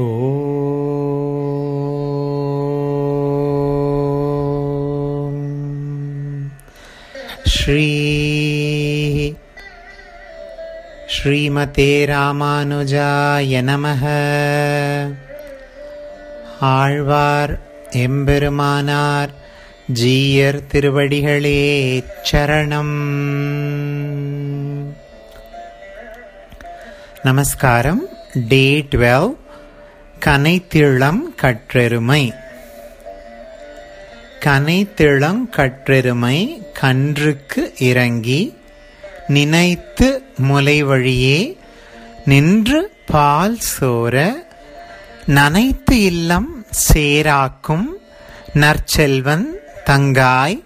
ॐ श्री श्रीमते ராமானுஜாய நமः ஆழ்வார் எம்பெருமானார் ஜீயர் திருவடிகளே சரணம் நமஸ்காரம் டே டுவெல் கனைத்திளம் கற்றெருமை. கனைத்திளம் கற்றெருமை கன்றுக்கு இறங்கி நினைத்து முலை வழியே நின்று பால் சோர நனைத்து இல்லம் சேராக்கும் நற்செல்வன் தங்காய்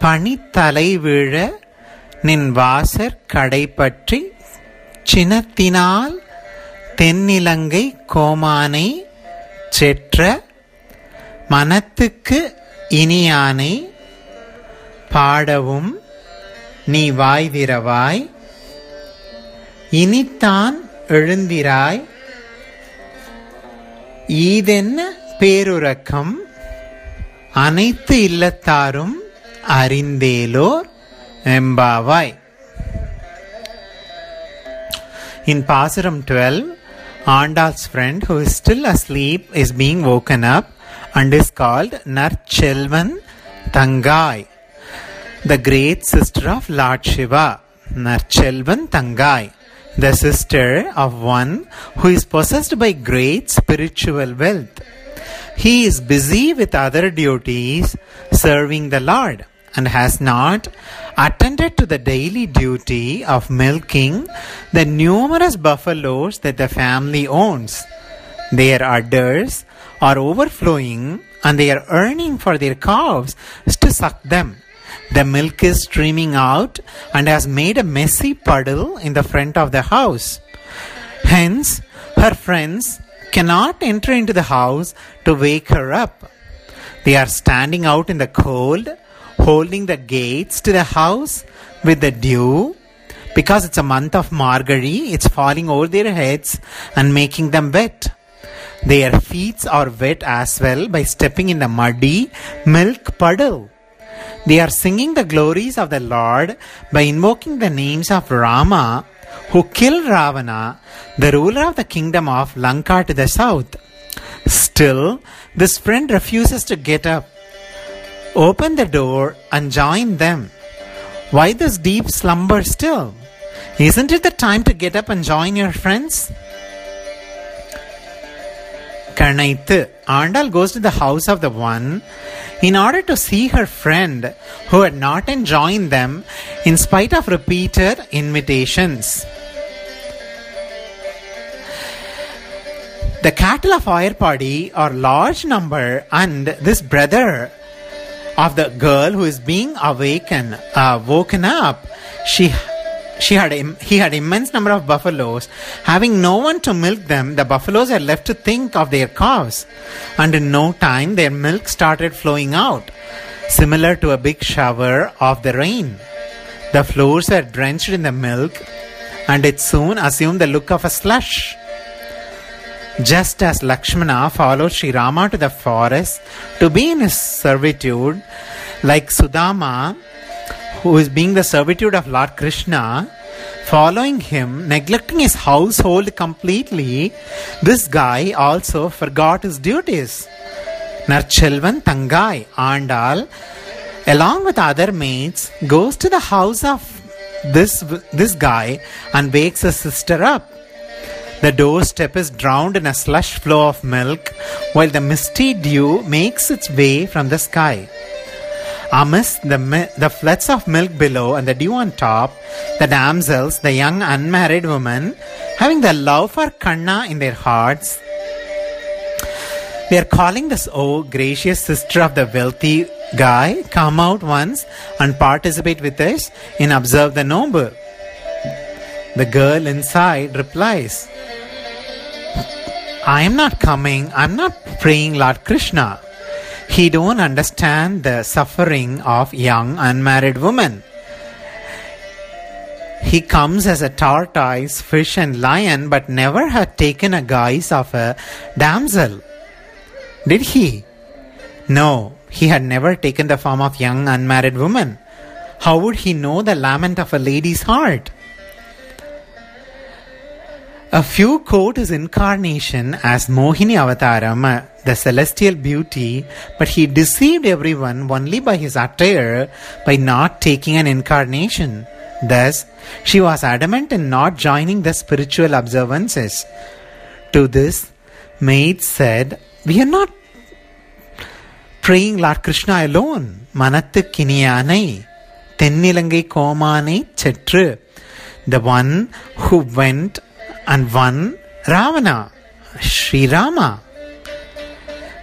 பனித்தலை வீழ நின் வாசற் கடை பற்றி சினத்தினால் தென்னிலங்கை கோமானை செற்ற மனத்துக்கு இனியானை பாடவும் நீ வாய்திரவாய் இனித்தான் எழுந்திராய். ஈதென்ன பேருறக்கம்? அனைத்து இல்லத்தாரும் அறிந்தேலோர் எம்பாவாய் In பாசுரம் 12, Andal's friend who is still asleep is being woken up and is called Narchelvan Tangai, the great sister of Lord Shiva. Narchelvan Tangai, the sister of one who is possessed by great spiritual wealth. He is busy with other duties serving the Lord and has not attended to the daily duty of milking the numerous buffaloes that the family owns. Their udders are overflowing and they are earning for their calves to suck them. The milk is streaming out and has made a messy puddle in the front of the house. Hence, her friends cannot enter into the house to wake her up. They are standing out in the cold, holding the gates to the house with the dew. Because it's a month of Margazhi, it's falling over their heads and making them wet. Their feet are wet as well by stepping in the muddy milk puddle. They are singing the glories of the Lord by invoking the names of Rama, who killed Ravana, the ruler of the kingdom of Lanka to the south. Still, this friend refuses to get up. Open the door and join them. Why this deep slumber still? Isn't it the time to get up and join your friends? Karnaithu. Andal goes to the house of the one in order to see her friend who had not joined them in spite of repeated invitations. The cattle of Ayarpadi are large number and this brother of the girl who is being awakened, uh, woken up, she she had he had immense number of buffaloes. Having no one to milk them, the buffaloes are left to think of their calves, and in no time their milk started flowing out, similar to a big shower of the rain. The floors were drenched in the milk, and it soon assumed the look of a slush. Just as Lakshmana followed Sri Rama to the forest to be in his servitude, like Sudama, who is being the servitude of Lord Krishna, following him, neglecting his household completely, this guy also forgot his duties. Narchelvan Tangai Andal, along with other maids, goes to the house of this, this guy and wakes his sister up. The doorstep is drowned in a slush flow of milk, while the misty dew makes its way from the sky. Amidst the, the floods of milk below and the dew on top, the damsels, the young unmarried women, having the love for Kanna in their hearts, they are calling this, oh gracious sister of the wealthy guy, come out once and participate with us in Observe the Noble. The girl inside replies, I am not coming, I'm not praying Lord Krishna. He don't understand the suffering of young unmarried women. He comes as a tortoise, fish, and lion, but never had taken a guise of a damsel. Did he? No, he had never taken the form of young unmarried woman. How would he know the lament of a lady's heart? A few quote his incarnation as Mohini Avataram, the celestial beauty, but he deceived everyone only by his attire by not taking an incarnation. Thus, she was adamant in not joining the spiritual observances. To this, maid said, We are not praying Lord Krishna alone. Manathu Kiniyanai, Tennilangai Komanai Chetru, the one who went and one Ravana, Sri Rama.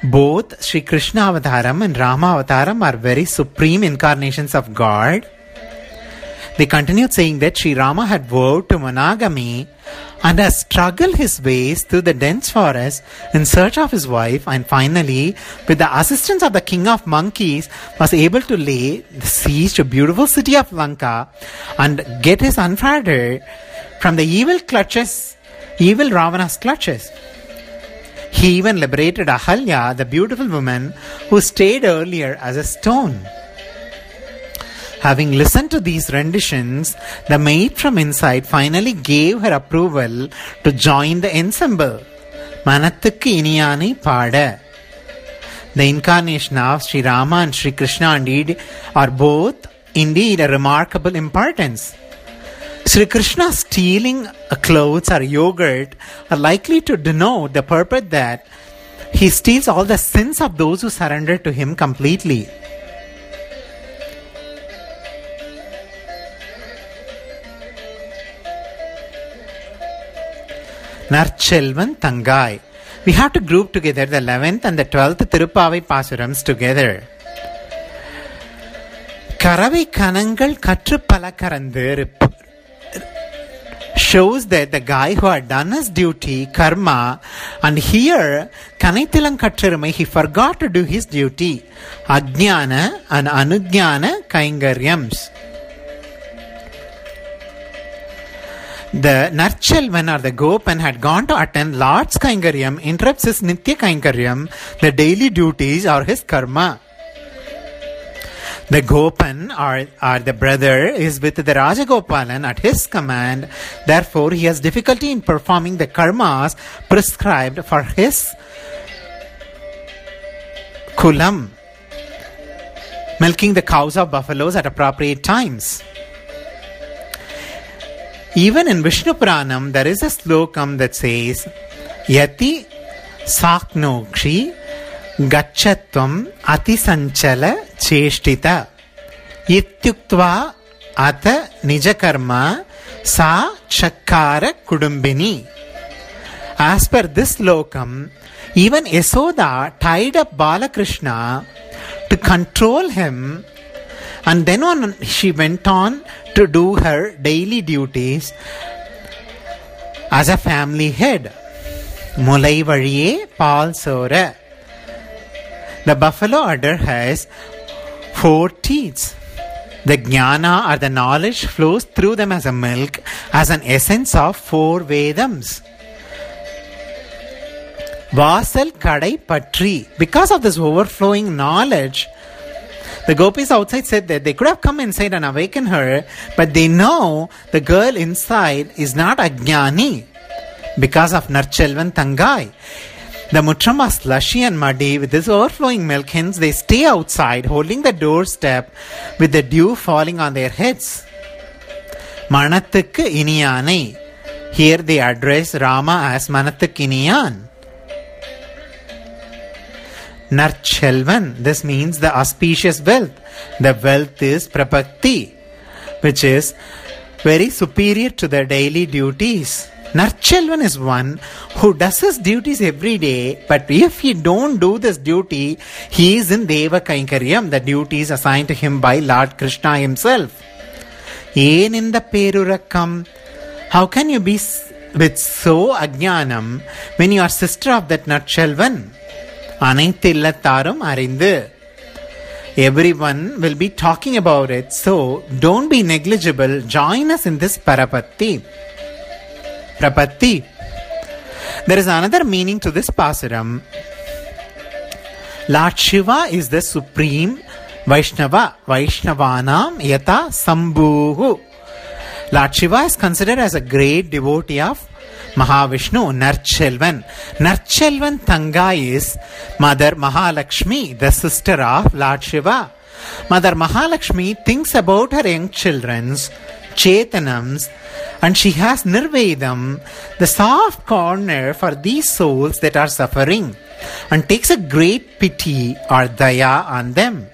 Both Sri Krishna Avataram and Rama Avataram are very supreme incarnations of God. They continued saying that Sri Rama had vowed to monogamy and has struggled his ways through the dense forest in search of his wife and finally, with the assistance of the king of monkeys, was able to lay siege to beautiful city of Lanka and get his unfather from the evil clutches, evil Ravana's clutches. He even liberated Ahalya, the beautiful woman who stayed earlier as a stone. Having listened to these renditions, the maid from inside finally gave her approval to join the ensemble. மனத்துக்கு இனியானை பாட The incarnation of Sri Rama and Sri Krishna indeed are both indeed a remarkable importance. Sri Krishna stealing clothes or yogurt are likely to denote the purpose that he steals all the sins of those who surrender to him completely. Narchelvan Tangai. We have to group together the 11th and the 12th Thiruppavai Pasurams together. கறவை kanangal கற்று பல shows that the guy who had done his duty, karma, and here, Kanaitilang Katrirumai, he forgot to do his duty, Ajnana and Anujnana Kainkaryams. The Narchelvan or the Gopan had gone to attend Lord's Kainkaryam, interrupts his Nitya Kainkaryam, the daily duties or his karma. The Gopan or, or the brother is with the Rajagopalan at his command, therefore he has difficulty in performing the karmas prescribed for his kulam, milking the cows of buffaloes at appropriate times. Even in Vishnu Puranam, there is a slokam that says, Yati Saknokshi Gachatvam Atisanchala Cheshtita Ityuktva Ata Nijakarma Sa Chakkara Kudumbini. As per this lokam, even Yasoda tied up Balakrishna to control him and then on she went on to do her daily duties as a family head. Mulai valiye paal sora. The buffalo udder has four teats. The jnana or the knowledge flows through them as a milk, as an essence of four Vedams. Vasal kadai patri. Because of this overflowing knowledge, the gopis outside said that they could have come inside and awakened her, but they know the girl inside is not Ajnani because of Narchelvan Tangai. The Mutram was slushy and muddy with this overflowing milk, they stay outside holding the doorstep with the dew falling on their heads. Manathukku Iniyanai. Here they address Rama as Manathukku Iniyan. Narchelvan. This means the auspicious wealth. The wealth is prapatti, which is very superior to the daily duties. Narchelvan is one who does his duties every day, but if he don't do this duty, he is in Deva Kainkaryam, the duties assigned to him by Lord Krishna himself. Yen in the Perurakam, how can you be with so ajnanam when you are sister of that Narchelvan? அனைத்து இல்லத்தாரும் everyone will be talking about it. So don't be negligible. Join us in this Prapatti. Prapatti. There is another meaning to this pasuram. Lord Shiva is the supreme Vaishnava, Vaishnavanam Yata Sambhuhu. Lord Shiva is considered as a great devotee of Mahavishnu, Narchelvan. Narchelvan Tangai is Mother Mahalakshmi, the sister of Lord Shiva. Mother Mahalakshmi thinks about her young children's Chetanams and she has Nirvedam, the soft corner for these souls that are suffering, and takes a great pity or daya on them.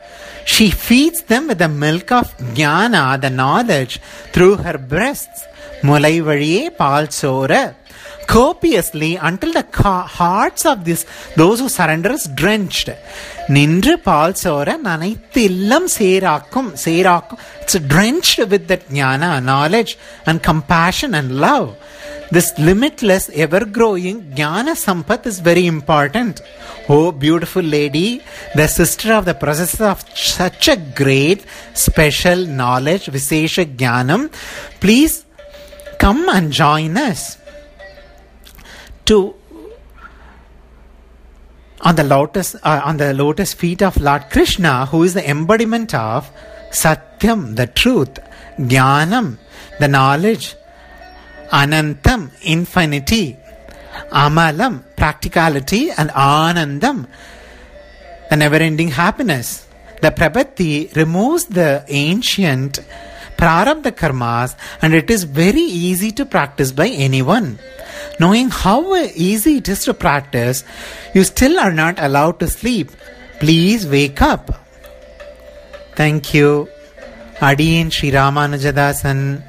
She feeds them with the milk of jnana, the knowledge, through her breasts. முலை வழியே பால் சோர copiously until the ca- hearts of this those who surrender is drenched நின்று பால் சோர நனைத்து இல்லம் சேராக்கும் சேராக்கும் it's drenched with that jnana knowledge and compassion and love this limitless ever growing jnana sampath is very important oh beautiful lady the sister of the possessor of such a great special knowledge visesha jnanam please come and join us to on the lotus uh, on the lotus feet of Lord Krishna, who is the embodiment of Satyam, the truth, Jnanam, the knowledge, Anantam, infinity, Amalam, practicality, and Anandam, the never-ending happiness. The Prapatti removes the ancient prarabdha karmas and it is very easy to practice by anyone. Knowing how easy it is to practice, you still are not allowed to sleep. Please wake up. Thank you. Adiyen Sri Ramanujadasan.